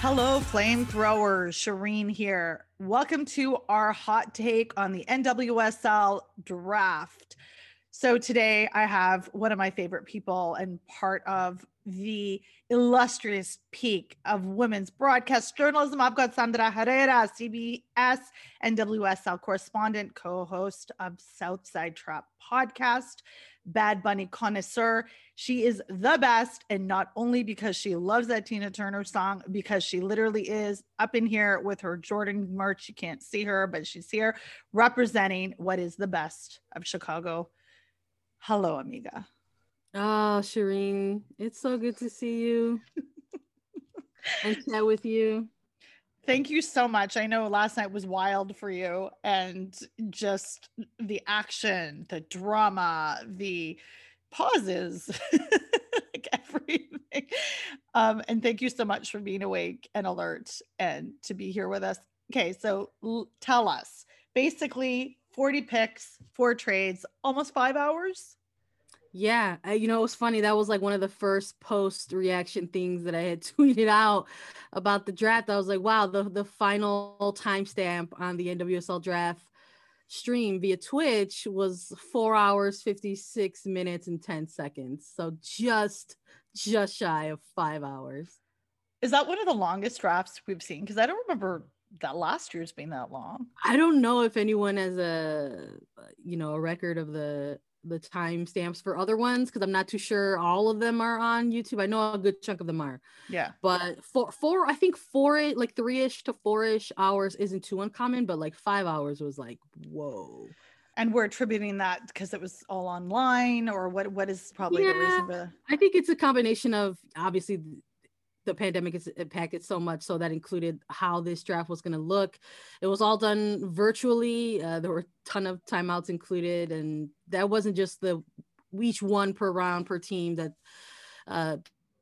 Hello, flamethrowers. Shireen here. Welcome to our hot take on the NWSL draft. So, today I have one of my favorite people and part of the illustrious peak of women's broadcast journalism. I've got Sandra Herrera, CBS and WSL correspondent, co host of Southside Trap podcast, Bad Bunny connoisseur. She is the best, and not only because she loves that Tina Turner song, because she literally is up in here with her Jordan merch. You can't see her, but she's here representing what is the best of Chicago. Hello, amiga. Oh, Shireen, it's so good to see you and chat with you. Thank you so much. I know last night was wild for you and just the action, the drama, the pauses, like everything. Um, and thank you so much for being awake and alert and to be here with us. Okay, so l- tell us basically 40 picks, four trades, almost five hours. Yeah, I, you know, it was funny. That was like one of the first post reaction things that I had tweeted out about the draft. I was like, wow, the, the final timestamp on the NWSL draft stream via Twitch was four hours, 56 minutes, and 10 seconds. So just, just shy of five hours. Is that one of the longest drafts we've seen? Because I don't remember that last year's being that long. I don't know if anyone has a, you know, a record of the the timestamps for other ones because I'm not too sure all of them are on YouTube. I know a good chunk of them are. Yeah. But for four, I think four like three ish to four ish hours isn't too uncommon, but like five hours was like, whoa. And we're attributing that because it was all online, or what? What is probably yeah, the reason for? I think it's a combination of obviously the pandemic has impacted so much. So that included how this draft was going to look. It was all done virtually. Uh, there were a ton of timeouts included, and that wasn't just the each one per round per team that uh,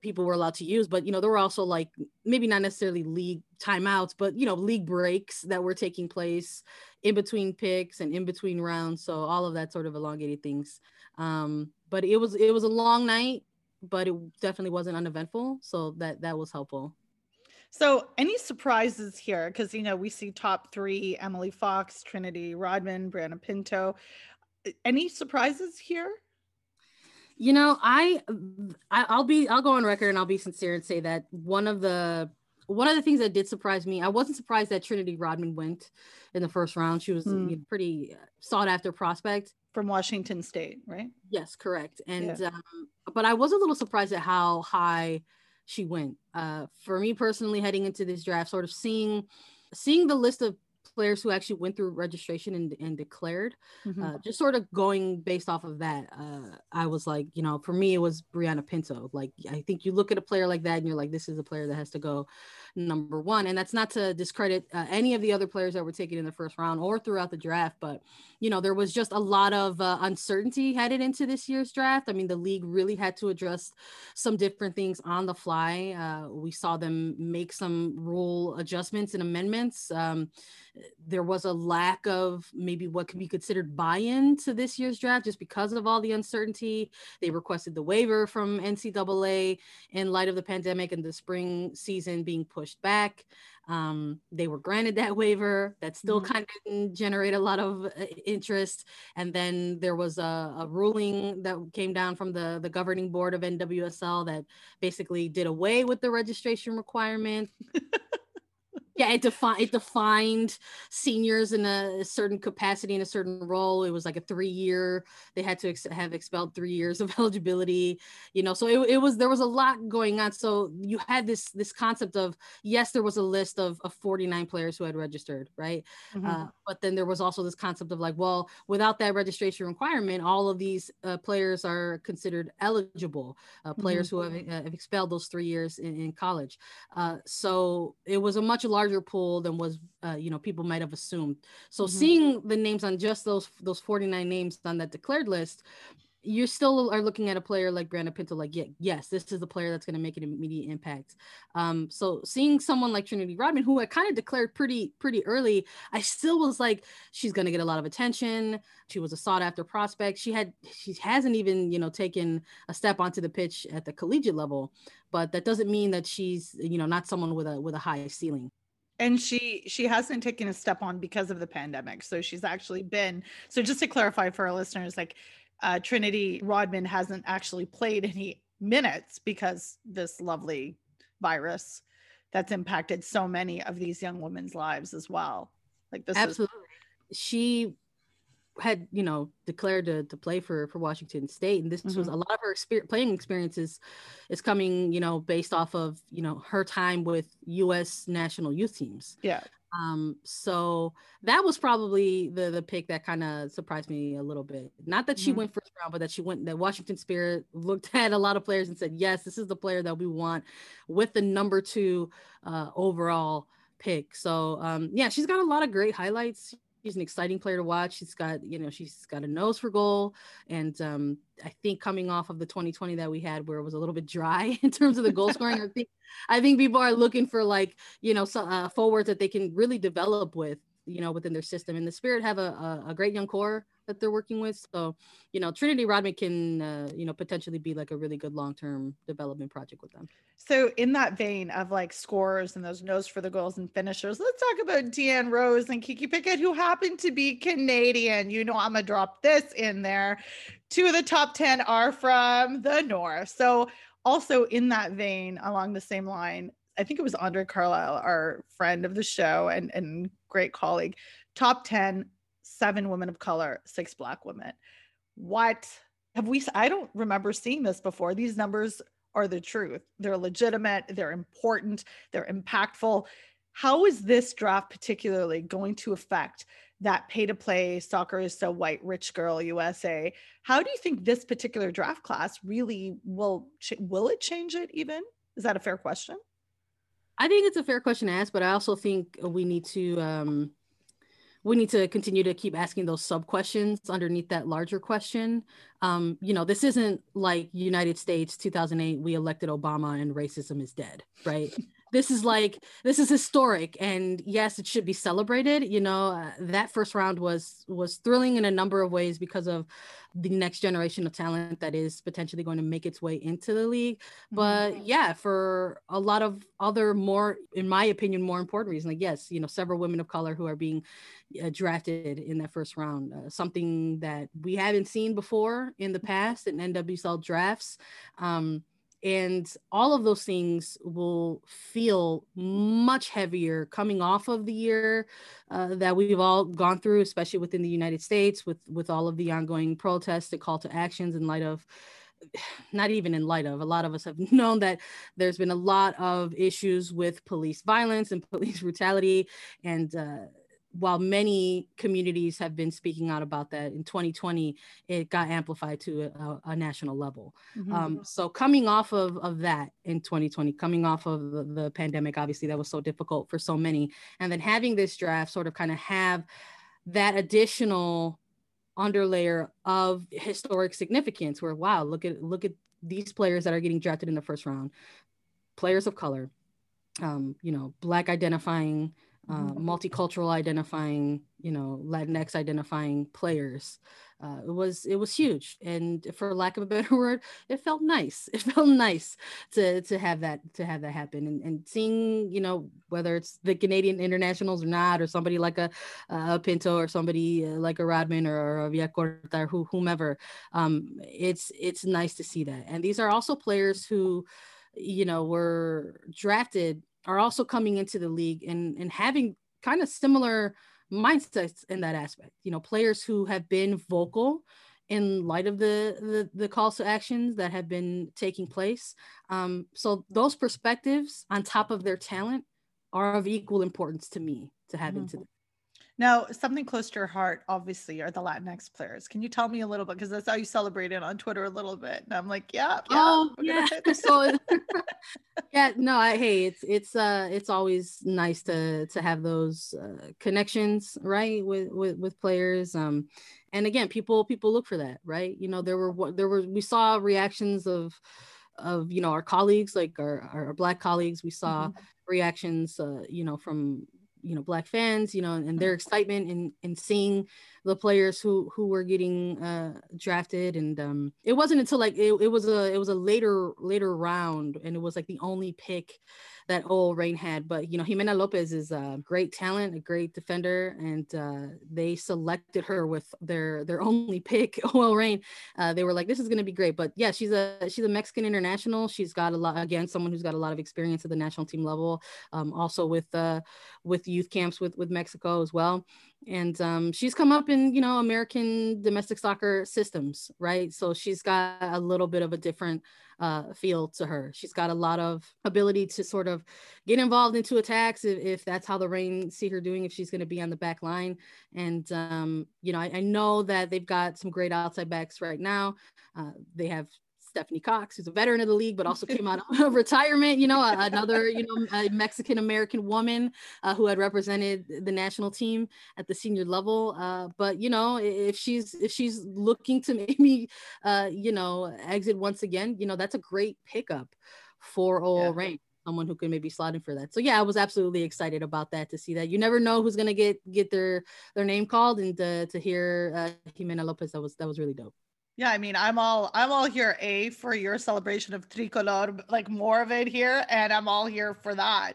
people were allowed to use, but you know there were also like maybe not necessarily league timeouts, but you know league breaks that were taking place in between picks and in between rounds. So all of that sort of elongated things. Um, but it was it was a long night but it definitely wasn't uneventful. So that that was helpful. So, any surprises here? Because you know we see top three: Emily Fox, Trinity Rodman, Brianna Pinto. Uh, any surprises here? You know, I, I I'll be I'll go on record and I'll be sincere and say that one of the one of the things that did surprise me, I wasn't surprised that Trinity Rodman went in the first round. She was a hmm. pretty sought after prospect from Washington State, right? Yes, correct. And yeah. um, but I was a little surprised at how high she went. Uh, for me personally, heading into this draft, sort of seeing seeing the list of players who actually went through registration and, and declared. Mm-hmm. Uh, just sort of going based off of that, uh, I was like, you know, for me, it was Brianna Pinto. Like, I think you look at a player like that and you're like, this is a player that has to go number one. And that's not to discredit uh, any of the other players that were taken in the first round or throughout the draft, but, you know, there was just a lot of uh, uncertainty headed into this year's draft. I mean, the league really had to address some different things on the fly. Uh, we saw them make some rule adjustments and amendments. Um, there was a lack of maybe what could be considered buy-in to this year's draft just because of all the uncertainty. They requested the waiver from NCAA in light of the pandemic and the spring season being pushed back. Um, they were granted that waiver. That still mm-hmm. kind of didn't generate a lot of uh, interest. And then there was a, a ruling that came down from the, the governing board of NWSL that basically did away with the registration requirement. yeah it defined it defined seniors in a certain capacity in a certain role it was like a three year they had to ex- have expelled three years of eligibility you know so it, it was there was a lot going on so you had this this concept of yes there was a list of, of 49 players who had registered right mm-hmm. uh, but then there was also this concept of like well without that registration requirement all of these uh, players are considered eligible uh, players mm-hmm. who have, uh, have, expelled those three years in, in college uh, so it was a much larger larger pool than was uh, you know people might have assumed. So mm-hmm. seeing the names on just those those 49 names on that declared list, you still are looking at a player like Brianna Pinto, like, yeah, yes, this is the player that's going to make an immediate impact. Um, so seeing someone like Trinity Rodman, who I kind of declared pretty, pretty early, I still was like, she's going to get a lot of attention. She was a sought after prospect. She had, she hasn't even, you know, taken a step onto the pitch at the collegiate level, but that doesn't mean that she's, you know, not someone with a, with a high ceiling and she she hasn't taken a step on because of the pandemic. So she's actually been so just to clarify for our listeners like uh, trinity rodman hasn't actually played any minutes because this lovely virus that's impacted so many of these young women's lives as well. Like this absolutely. Is- she had you know declared to, to play for for Washington State, and this mm-hmm. was a lot of her experience, playing experiences is coming you know based off of you know her time with U.S. national youth teams. Yeah. Um. So that was probably the the pick that kind of surprised me a little bit. Not that she mm-hmm. went first round, but that she went. That Washington Spirit looked at a lot of players and said, "Yes, this is the player that we want," with the number two uh, overall pick. So um, yeah, she's got a lot of great highlights she's an exciting player to watch. She's got, you know, she's got a nose for goal. And um, I think coming off of the 2020 that we had where it was a little bit dry in terms of the goal scoring, I think I think people are looking for like, you know, so, uh, forwards that they can really develop with, you know, within their system. And the Spirit have a, a, a great young core that they're working with. So, you know, Trinity Rodman can, uh, you know, potentially be like a really good long term development project with them. So, in that vein of like scores and those nose for the goals and finishers, let's talk about Deanne Rose and Kiki Pickett, who happen to be Canadian. You know, I'm to drop this in there. Two of the top 10 are from the North. So, also in that vein, along the same line, I think it was Andre Carlisle, our friend of the show and, and great colleague, top 10 seven women of color, six black women. What have we? I don't remember seeing this before. These numbers are the truth. They're legitimate, they're important, they're impactful. How is this draft particularly going to affect that pay to play soccer is so white rich girl USA? How do you think this particular draft class really will will it change it even? Is that a fair question? I think it's a fair question to ask, but I also think we need to um we need to continue to keep asking those sub questions underneath that larger question. Um, you know, this isn't like United States 2008, we elected Obama and racism is dead, right? This is like this is historic and yes it should be celebrated you know uh, that first round was was thrilling in a number of ways because of the next generation of talent that is potentially going to make its way into the league but mm-hmm. yeah for a lot of other more in my opinion more important reasons like yes you know several women of color who are being uh, drafted in that first round uh, something that we haven't seen before in the past in nwsl drafts um, and all of those things will feel much heavier coming off of the year uh, that we've all gone through especially within the united states with with all of the ongoing protests and call to actions in light of not even in light of a lot of us have known that there's been a lot of issues with police violence and police brutality and uh, while many communities have been speaking out about that in 2020 it got amplified to a, a national level mm-hmm. um, so coming off of, of that in 2020 coming off of the, the, pandemic obviously that was so difficult for so many and then having this draft sort of kind of have that additional underlayer of historic significance where wow look at look at these players that are getting drafted in the first round players of color um, you know black identifying uh, multicultural identifying, you know, Latinx identifying players. Uh, it was it was huge, and for lack of a better word, it felt nice. It felt nice to to have that to have that happen, and, and seeing you know whether it's the Canadian internationals or not, or somebody like a, a Pinto or somebody uh, like a Rodman or, or a Villacorta or who, whomever. Um, it's it's nice to see that, and these are also players who, you know, were drafted are also coming into the league and and having kind of similar mindsets in that aspect. You know, players who have been vocal in light of the, the the, calls to actions that have been taking place. Um, so those perspectives on top of their talent are of equal importance to me to have mm-hmm. into the now, something close to your heart, obviously, are the Latinx players. Can you tell me a little bit? Because that's how you celebrated on Twitter a little bit. And I'm like, yeah, yeah. Oh, yeah. so, yeah, no, I, hey, it's, it's, uh, it's always nice to, to have those uh, connections, right. With, with, with players. Um, and again, people, people look for that, right. You know, there were, there were, we saw reactions of, of, you know, our colleagues, like our, our black colleagues, we saw mm-hmm. reactions, uh, you know, from you know black fans you know and their mm-hmm. excitement in in seeing the players who who were getting uh drafted and um it wasn't until like it, it was a it was a later later round and it was like the only pick that OL Reign had. But you know, Jimena Lopez is a great talent, a great defender, and uh, they selected her with their their only pick, OL Reign. Uh, they were like, this is going to be great. But yeah, she's a she's a Mexican international. She's got a lot again, someone who's got a lot of experience at the national team level, um, also with uh, with youth camps with with Mexico as well and um, she's come up in you know american domestic soccer systems right? So she's got a little bit of a different uh, feel to her. She's got a lot of ability to sort of get involved into attacks if, if that's how the Reign see her doing if she's going to be on the back line. And um, you know I, I, know that they've got some great outside backs right now. Uh, they have Stephanie Cox, who's a veteran of the league, but also came out of retirement. You know, another you know Mexican American woman uh, who had represented the national team at the senior level. Uh, but you know, if she's if she's looking to maybe uh, you know exit once again, you know that's a great pickup for OL yeah. Reign someone who can maybe slot in for that. So yeah, I was absolutely excited about that to see that. You never know who's gonna get get their their name called, and to, to hear uh, Jimena Lopez, that was that was really dope. Yeah, I mean, I'm all I'm all here a for your celebration of tricolor, like more of it here, and I'm all here for that.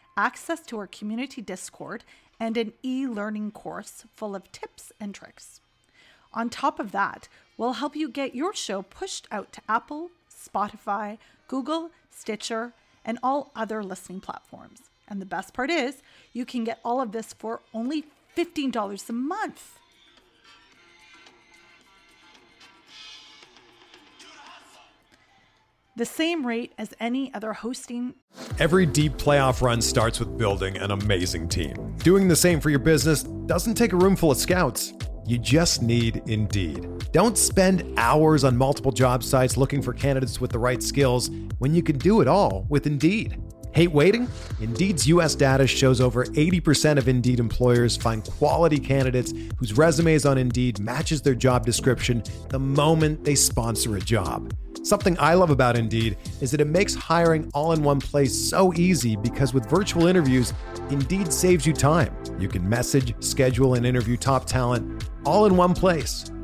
access to our community Discord, and an e learning course full of tips and tricks. On top of that, we'll help you get your show pushed out to Apple, Spotify, Google, Stitcher, and all other listening platforms. And the best part is, you can get all of this for only $15 a month. the same rate as any other hosting. Every deep playoff run starts with building an amazing team. Doing the same for your business doesn't take a room full of scouts. You just need Indeed. Don't spend hours on multiple job sites looking for candidates with the right skills when you can do it all with Indeed. Hate waiting? Indeed's US data shows over 80% of Indeed employers find quality candidates whose resumes on Indeed matches their job description the moment they sponsor a job. Something I love about Indeed is that it makes hiring all in one place so easy because with virtual interviews, Indeed saves you time. You can message, schedule, and interview top talent all in one place.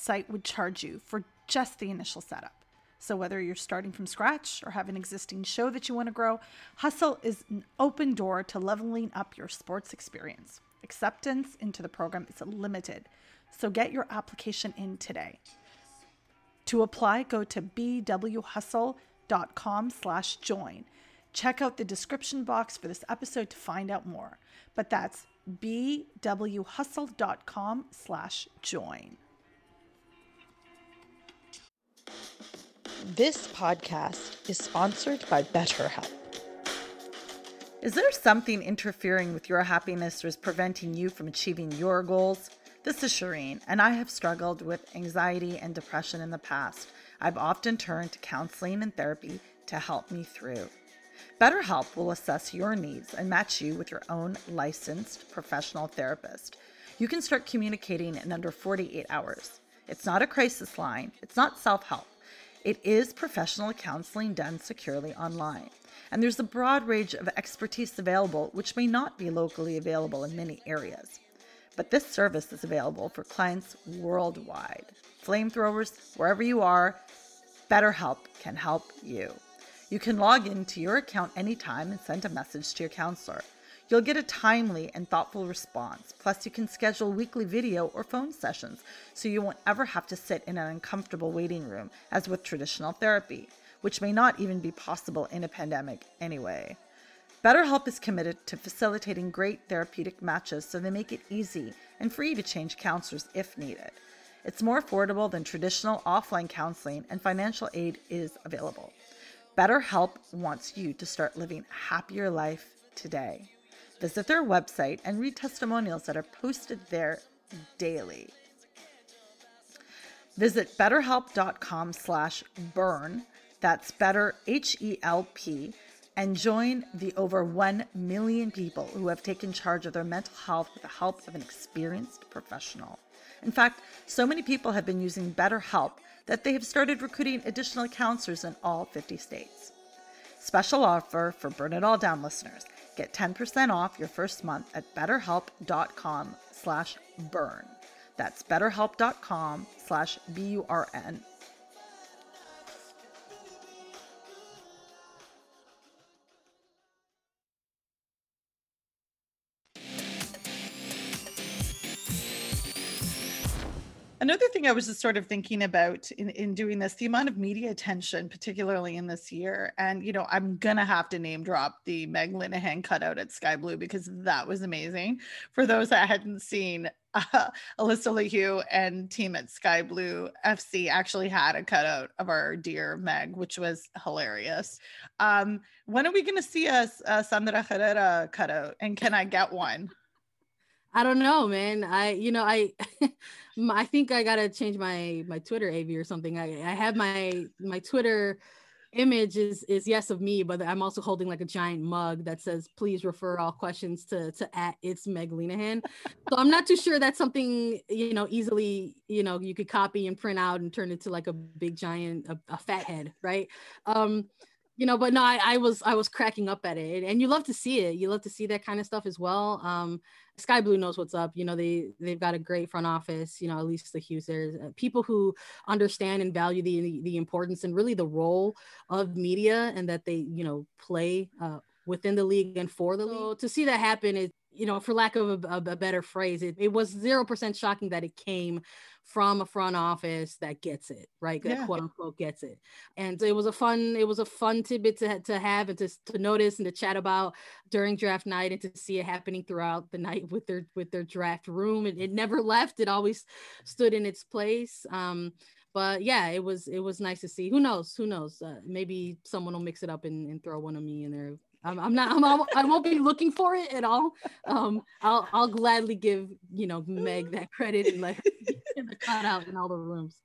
site would charge you for just the initial setup. So, whether you're starting from scratch or have an existing show that you want to grow, Hustle is an open door to leveling up your sports experience. Acceptance into the program is limited, so get your application in today. To apply, go to bwhustle.com slash join. Check out the description box for this episode to find out more. But that's bwhustle.com slash join. This podcast is sponsored by BetterHelp. Is there something interfering with your happiness or is preventing you from achieving your goals? This is Shireen, and I have struggled with anxiety and depression in the past. I've often turned to counseling and therapy to help me through. BetterHelp will assess your needs and match you with your own licensed professional therapist. You can start communicating in under 48 hours. It's not a crisis line, it's not self help. It is professional counseling done securely online. And there's a broad range of expertise available, which may not be locally available in many areas. But this service is available for clients worldwide. Flamethrowers, wherever you are, BetterHelp can help you. You can log into your account anytime and send a message to your counselor. You'll get a timely and thoughtful response. Plus, you can schedule weekly video or phone sessions so you won't ever have to sit in an uncomfortable waiting room as with traditional therapy, which may not even be possible in a pandemic anyway. BetterHelp is committed to facilitating great therapeutic matches so they make it easy and free to change counselors if needed. It's more affordable than traditional offline counseling, and financial aid is available. BetterHelp wants you to start living a happier life today. Visit their website and read testimonials that are posted there daily. Visit betterhelp.com slash burn, that's better H-E-L-P, and join the over 1 million people who have taken charge of their mental health with the help of an experienced professional. In fact, so many people have been using BetterHelp that they have started recruiting additional counselors in all 50 states. Special offer for Burn It All Down listeners. Get 10% off your first month at betterhelp.com slash burn. That's betterhelp.com slash B-U-R-N. Another thing I was just sort of thinking about in, in doing this, the amount of media attention, particularly in this year. And, you know, I'm going to have to name drop the Meg Linehan cutout at Sky Blue because that was amazing. For those that hadn't seen, uh, Alyssa LaHue and team at Sky Blue FC actually had a cutout of our dear Meg, which was hilarious. Um, when are we going to see a, a Sandra Herrera cutout? And can I get one? I don't know, man. I, you know, I, I think I gotta change my my Twitter AV or something. I, I have my my Twitter image is is yes of me, but I'm also holding like a giant mug that says please refer all questions to to at it's Meg Linehan. so I'm not too sure that's something you know easily you know you could copy and print out and turn it to like a big giant a, a fat head, right? Um, you know but no I, I, was i was cracking up at it and you love to see it. You love to see that kind of stuff as well. Um sky blue knows what's up. You know they they've got a great front office you know Alyssa LaHue's there's uh, people who understand and value the the importance and really the role of media and that they you know play uh, within the league and for the league. So to see that happen is you know, for lack of a, a better phrase, it, it was 0% shocking that it came from a front office that gets it, right? That yeah. quote unquote gets it. And it was a fun, it was a fun tidbit to, to have and to, to notice and to chat about during draft night and to see it happening throughout the night with their, with their draft room. It, it never left. It always stood in its place. Um, but yeah, it was, it was nice to see. Who knows? Who knows? Uh, maybe someone will mix it up and, and throw one of me in there I'm, I'm not. I'm, I won't be looking for it at all. Um, I'll I'll gladly give you know Meg that credit and let her the cutout in all the rooms.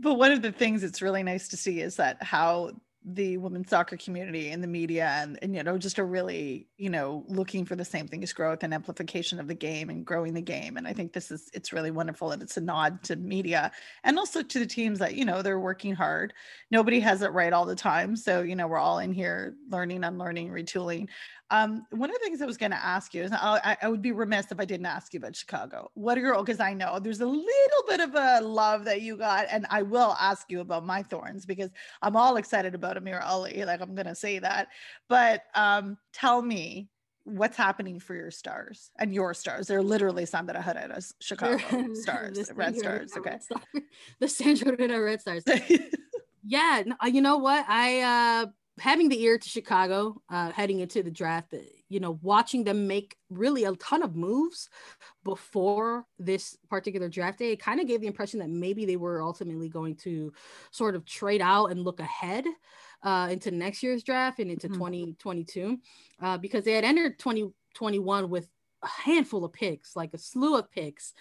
But one of the things that's really nice to see is that how the women's soccer community and the media and, and you know just are really you know looking for the same thing as growth and amplification of the game and growing the game. And i think this is it's really wonderful and it's a nod to media and also to the teams that you know they're working hard. Nobody has it right all the time. So you know we're all in here learning unlearning retooling. Um, one of the things I was going to ask you is I, I, would be remiss if I didn't ask you about Chicago. What are your because I know there's a little bit of a love that you got, and I will ask you about my thorns because I'm all excited about Amir Ali. Like I'm going to say that, but um, tell me what's happening for your stars and your stars. They're literally Sandra Herrera's Chicago stars, the Red Stars. Okay, the Sandra Herrera Red Stars. yeah, you know what I. uh having the ear to Chicago uh, heading into the draft, uh, you know, watching them make really a ton of moves before this particular draft day, it kind of gave the impression that maybe they were ultimately going to sort of trade out and look ahead uh, into next year's draft and into mm-hmm. 2022 uh, because they had entered 2021 with a handful of picks, like a slew of picks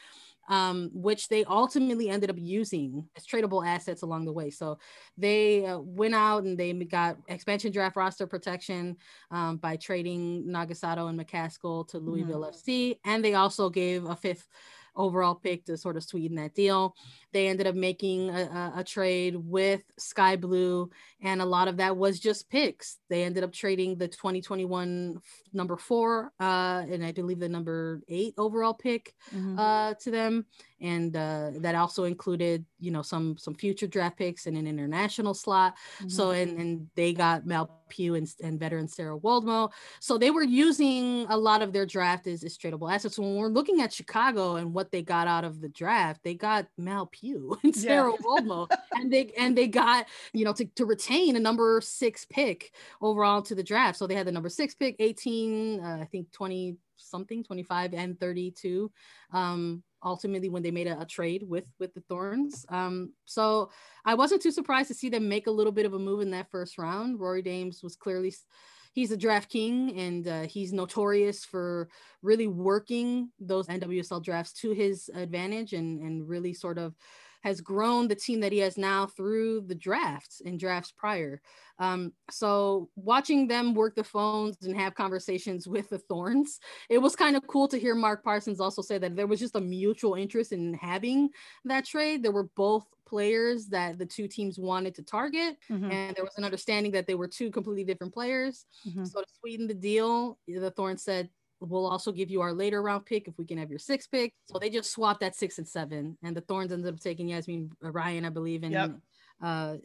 um, which they ultimately ended up using as tradable assets along the way. So they uh, went out and they got expansion draft roster protection um, by trading Nagasato and McCaskill to Louisville mm-hmm. FC, and they also gave a fifth overall pick to sort of sweeten that deal. They ended up making a, a, a, trade with Sky Blue, and a lot of that was just picks. They ended up trading the 2021 number four, uh, and I believe the number eight overall pick mm-hmm. uh, to them, and uh, that also included, you know, some some future draft picks and an international slot. Mm-hmm. So, and and they got Mal Pugh and, and veteran Sarah Woldmoe. So they were using a lot of their draft as, as tradable assets. When we're looking at Chicago and what they got out of the draft, they got Mal Pugh and Sarah yeah. Woldmoe, and they and they got you know to, to retain a number six pick overall to the draft. So they had the number six pick, 18, uh, I think 20 something, 25 and 32. Um, ultimately when they made a, a, trade with with the Thorns. Um, so I wasn't too surprised to see them make a little bit of a move in that first round. Rory Dames was clearly he's a draft king and uh, he's notorious for really working those NWSL drafts to his advantage and and really sort of has grown the team that he has now through the drafts and drafts prior. Um, so watching them work the phones and have conversations with the Thorns, it was kind of cool to hear Mark Parsons also say that there was just a mutual interest in having that trade. There were both players that the two teams wanted to target, mm-hmm. and there was an understanding that they were two completely different players. Mm-hmm. So to sweeten the deal, the Thorns said, We'll also give you our later round pick if we can have your sixth pick. So they just swapped that six and seven, and the Thorns ended up taking Yazmeen Ryan, I believe, and yep. uh,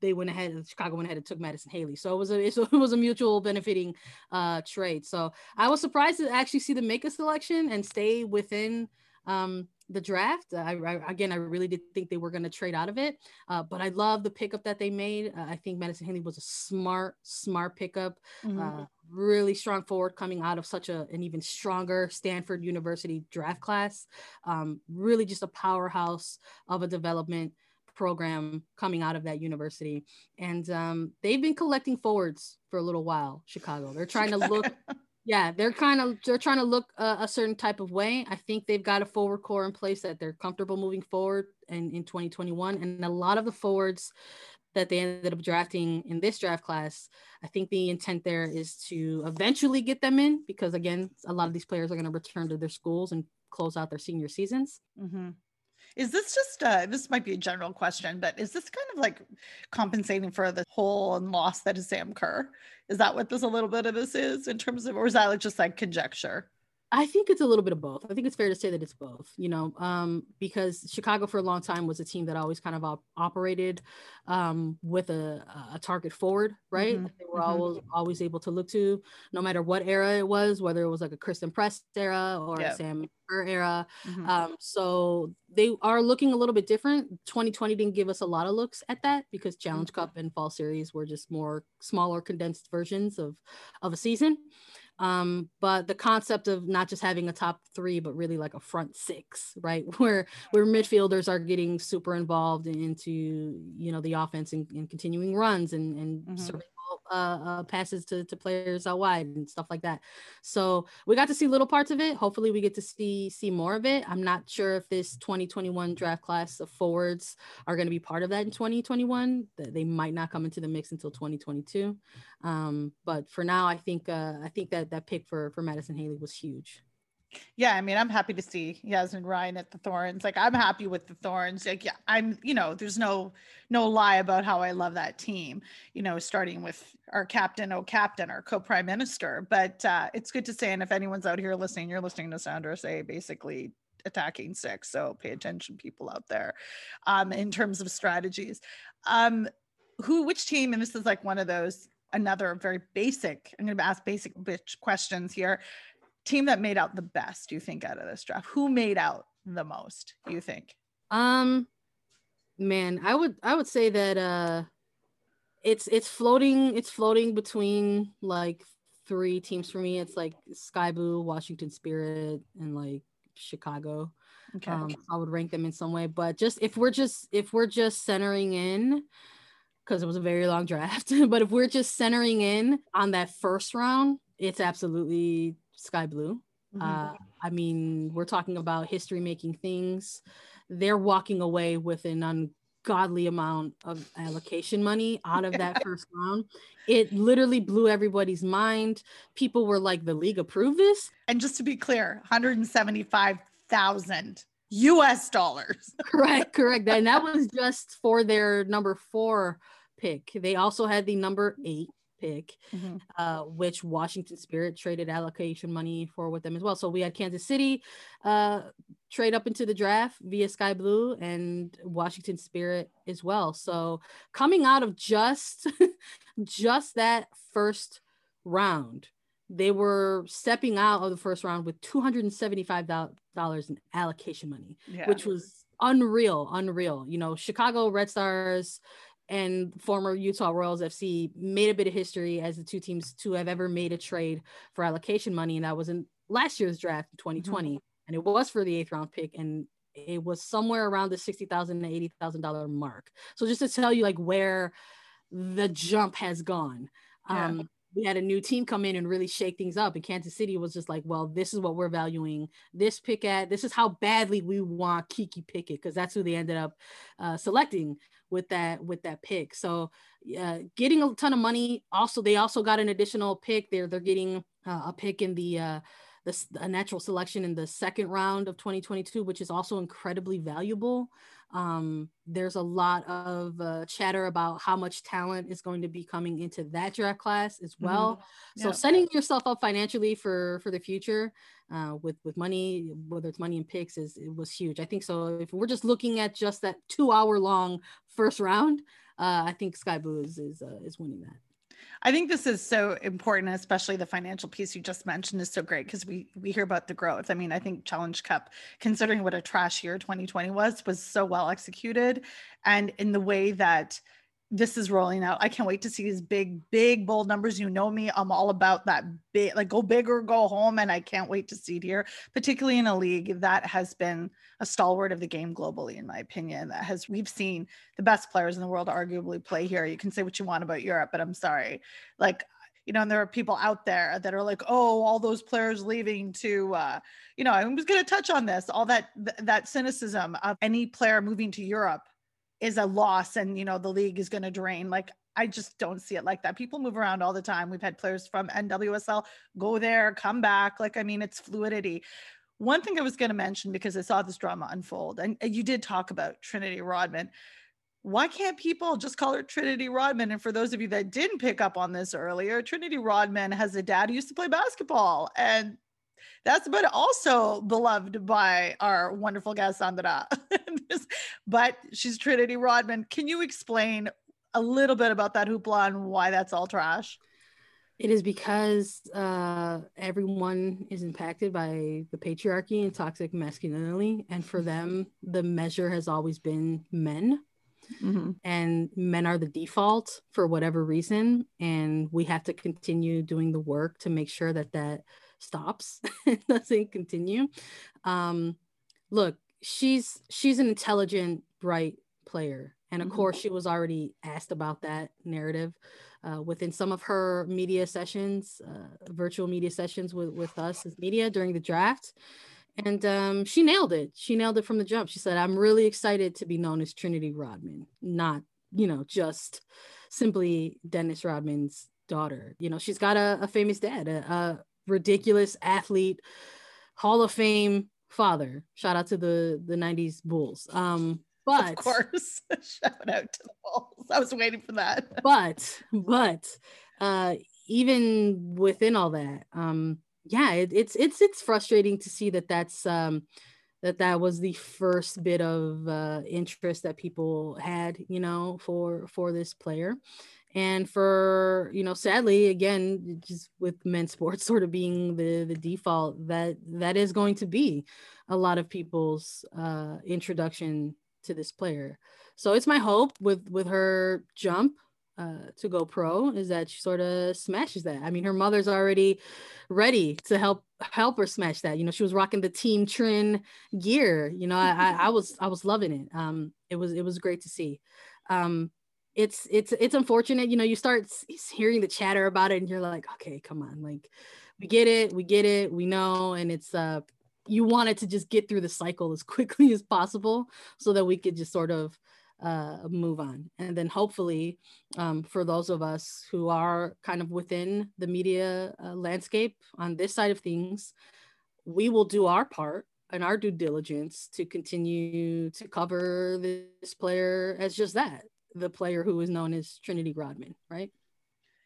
they went ahead. Chicago went ahead and took Madison Haley. So it was a it was a mutual benefiting uh, trade. So I was surprised to actually see them make a selection and stay within um, the draft. I, I, again, I really did think they were going to trade out of it, uh, but I love the pickup that they made. Uh, I think Madison Haley was a smart, smart pickup. Mm-hmm. Uh, really strong forward coming out of such a an even stronger Stanford University draft class. Um, really, just a powerhouse of a development program coming out of that university and um, they've been collecting forwards for a little while chicago they're trying to look yeah, they're kind of they're trying to look a, a, certain type of way. I think they've got a forward core in place that they're comfortable moving forward in, in 2021. And a lot of the forwards that they ended up drafting in this draft class, I think the intent there is to eventually get them in because again, a lot of these players are going to return to their schools and close out their senior seasons. Mm-hmm. Is this just uh, this might be a general question, but is this kind of like compensating for the hole and loss that is Sam Kerr? Is that what this a little bit of this is in terms of, or is that just like conjecture? I think it's a little bit of both. I think it's fair to say that it's both, you know, um, because Chicago for a long time was a team that always kind of op- operated um, with a, a, target forward, right? Mm-hmm. They were mm-hmm. always always able to look to, no matter what era it was, whether it was like a Christen Press era or a Sam Kerr era. Mm-hmm. Um, so they are looking a little bit different. 2020 didn't give us a lot of looks at that because Challenge mm-hmm. Cup and Fall Series were just more smaller, condensed versions of of a season. Um, but the concept of not just having a top three, but really like a front six, right? Where where midfielders are getting super involved into you know the offense and, and continuing runs and and mm-hmm uh, uh, passes to, to players out wide and stuff like that. So we got to see little parts of it. Hopefully, we get to see see more of it. I'm not sure if this 2021 draft class of forwards are going to be part of that in 2021. They might not come into the mix until 2022. Um, but for now, I think uh, I think that that pick for for Madison Haley was huge. Yeah, I mean, I'm happy to see Yazmeen Ryan at the Thorns. Like, I'm happy with the Thorns. Like, yeah, I'm, you know, there's no no lie about how I love that team. You know, starting with our captain, oh captain, our co-prime minister. But uh, it's good to say, and if anyone's out here listening, you're listening to Sandra say basically attacking six. So pay attention, people out there, um, in terms of strategies. Um, who, which team, and this is like one of those another very basic. I'm going to ask basic bitch questions here team that made out the best you think out of this draft who made out the most you think um man i would i would say that uh it's it's floating it's floating between like three teams for me. It's like Sky Blue, Washington Spirit, and like Chicago. Okay. Um, I would rank them in some way, but just if we're just if we're just centering in, because it was a very long draft, but if we're just centering in on that first round, it's absolutely Sky Blue. Mhm. Uh, I mean, we're talking about history making things. They're walking away with an ungodly amount of allocation money out of that first round. It literally blew everybody's mind. People were like, the league approved this. and just to be clear, 175,000 US dollars. correct, correct. And that was just for their number four pick. They also had the number eight pick, uh, which Washington Spirit traded allocation money for with them as well. So we had Kansas City uh, trade up into the draft via Sky Blue and Washington Spirit as well. So coming out of just just that first round, they were stepping out of the first round with two hundred and seventy-five dollars in allocation money Yeah. which was unreal, unreal. You know, Chicago Red Stars and former Utah Royals FC made a bit of history as the two teams to have ever made a trade for allocation money, and that was in last year's draft in 2020, and it was for the eighth round pick, and it was somewhere around the sixty thousand to eighty thousand dollar mark. So just to tell you, like where the jump has gone. Yeah. Um, we had a new team come in and really shake things up. And Kansas City was just like, well, this is what we're valuing this pick at. This is how badly we want Kiki Pickett because that's who they ended up uh, selecting with that with that pick. So uh, getting a ton of money. Also, they also got an additional pick. They're they're getting uh, a pick in the uh, the natural selection in the second round of 2022, which is also incredibly valuable. Um, there's a lot of uh, chatter about how much talent is going to be coming into that draft class as well. So Yeah. setting yourself up financially for for the future uh, with with money, whether it's money and picks, is it was huge. I think so. If we're just looking at just that two hour long first round, uh, I think Sky Blue is is, uh, is winning that. I think this is so important, especially the financial piece you just mentioned is so great because we we hear about the growth. I mean, I think Challenge Cup, considering what a trash year 2020 was, was so well executed, and in the way that this is rolling out, I can't wait to see these big, big, bold numbers. You know me, I'm all about that big, like go big or go home, and I can't wait to see it here, particularly in a league that has been a stalwart of the game globally, in my opinion. That has we've seen the best players in the world arguably play here. You can say what you want about Europe, but I'm sorry like you know and there are people out there that are like oh all those players leaving to uh you know i was going to touch on this all that th- that cynicism of any player moving to europe is a loss and you know the league is going to drain. Like i just don't see it like that. People move around all the time. We've had players from nwsl go there come back. Like i mean it's fluidity. One thing i was going to mention because i saw this drama unfold and you did talk about trinity rodman. Why can't people just call her Trinity Rodman? And for those of you that didn't pick up on this earlier, Trinity Rodman has a dad who used to play basketball. And that's but also beloved by our wonderful guest Sandra. but she's Trinity Rodman. Can you explain a little bit about that hoopla and why that's all trash? It is because uh, everyone is impacted by the patriarchy and toxic masculinity, and for them, the measure has always been men. and men are the default for whatever reason and we have to continue doing the work to make sure that that stops and doesn't continue um look she's she's an intelligent bright player and of Mhm. course she was already asked about that narrative uh, within some of her media sessions uh, virtual media sessions with, with us as media during the draft and um, she nailed it. She nailed it from the jump. She said, "I'm really excited to be known as Trinity Rodman, not you know just simply Dennis Rodman's daughter. You know, she's got a, a famous dad, a, a ridiculous athlete, Hall of Fame father. Shout out to the the '90s Bulls. Um, but of course. Shout out to the Bulls. I was waiting for that. but but uh even within all that um yeah it, it's it's it's frustrating to see that that's um that that was the first bit of uh interest that people had you know for for this player and for you know sadly again just with men's sports sort of being the the default that that is going to be a lot of people's uh introduction to this player so it's my hope with with her jump uh, to go pro is that she sort of smashes that. I mean, her mother's already ready to help help her smash that. You know, she was rocking the Team Trin gear. You know, I, I, I was I was loving it. Um, it was it was great to see. Um, it's it's it's unfortunate. You know, you start hearing the chatter about it, and you're like, okay, come on, like we get it, we get it, we know, and it's uh you want it to just get through the cycle as quickly as possible so that we could just sort of uh, move on. And then hopefully, um, for those of us who are kind of within the media uh, landscape on this side of things, we will do our part and our due diligence to continue to cover this player as just that the player who is known as Trinity Rodman, right?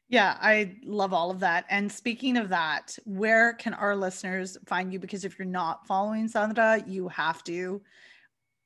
Yeah, I love all of that. And speaking of that, where can our listeners find you? Because if you're not following Sandra, you have to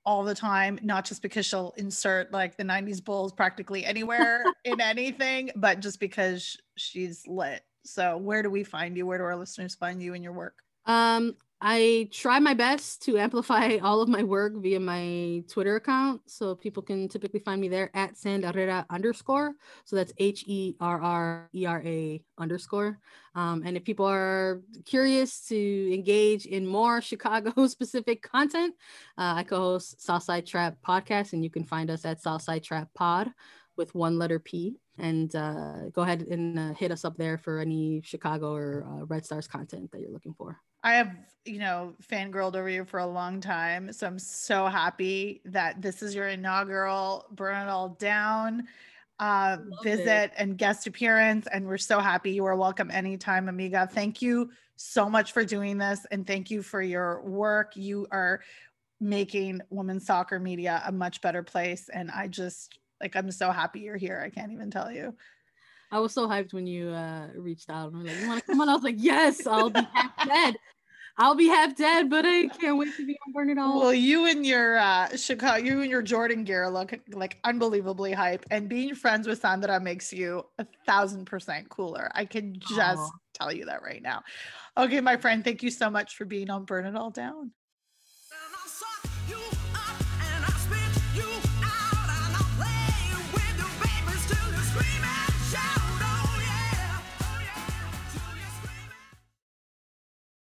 all the time, not just because she'll insert like the 90s Bulls practically anywhere in anything, but just because she's lit. So, where do we find you? Where do our listeners find you and your work? Um, I try my best to amplify all of my work via my Twitter account. So people can typically find me there at Sanderera underscore. So that's H E R R E R A underscore. Um, and if people are curious to engage in more Chicago specific content, uh, I co host Southside Trap podcast, and you can find us at Southside Trap Pod with one letter P. And uh, go ahead and uh, hit us up there for any Chicago or uh, Red Stars content that you're looking for. I have, you know, fangirled over you for a long time. So I'm so happy that this is your inaugural Burn It All Down uh, visit it. and guest appearance. And we're so happy you are welcome anytime, Amiga. Thank you so much for doing this. And thank you for your work. You are making women's soccer media a much better place. And I just, like, I'm so happy you're here. I can't even tell you. I was so hyped when you uh, reached out and were like, "You want to come on?" I was like, "Yes, I'll be half dead. I'll be half dead, but I can't wait to be on Burn It All." Well, you and your uh, Chicago, you and your Jordan gear look like unbelievably hype, and being friends with Sandra makes you a thousand percent cooler. I can just tell you that right now. Okay, my friend, thank you so much for being on Burn It All Down.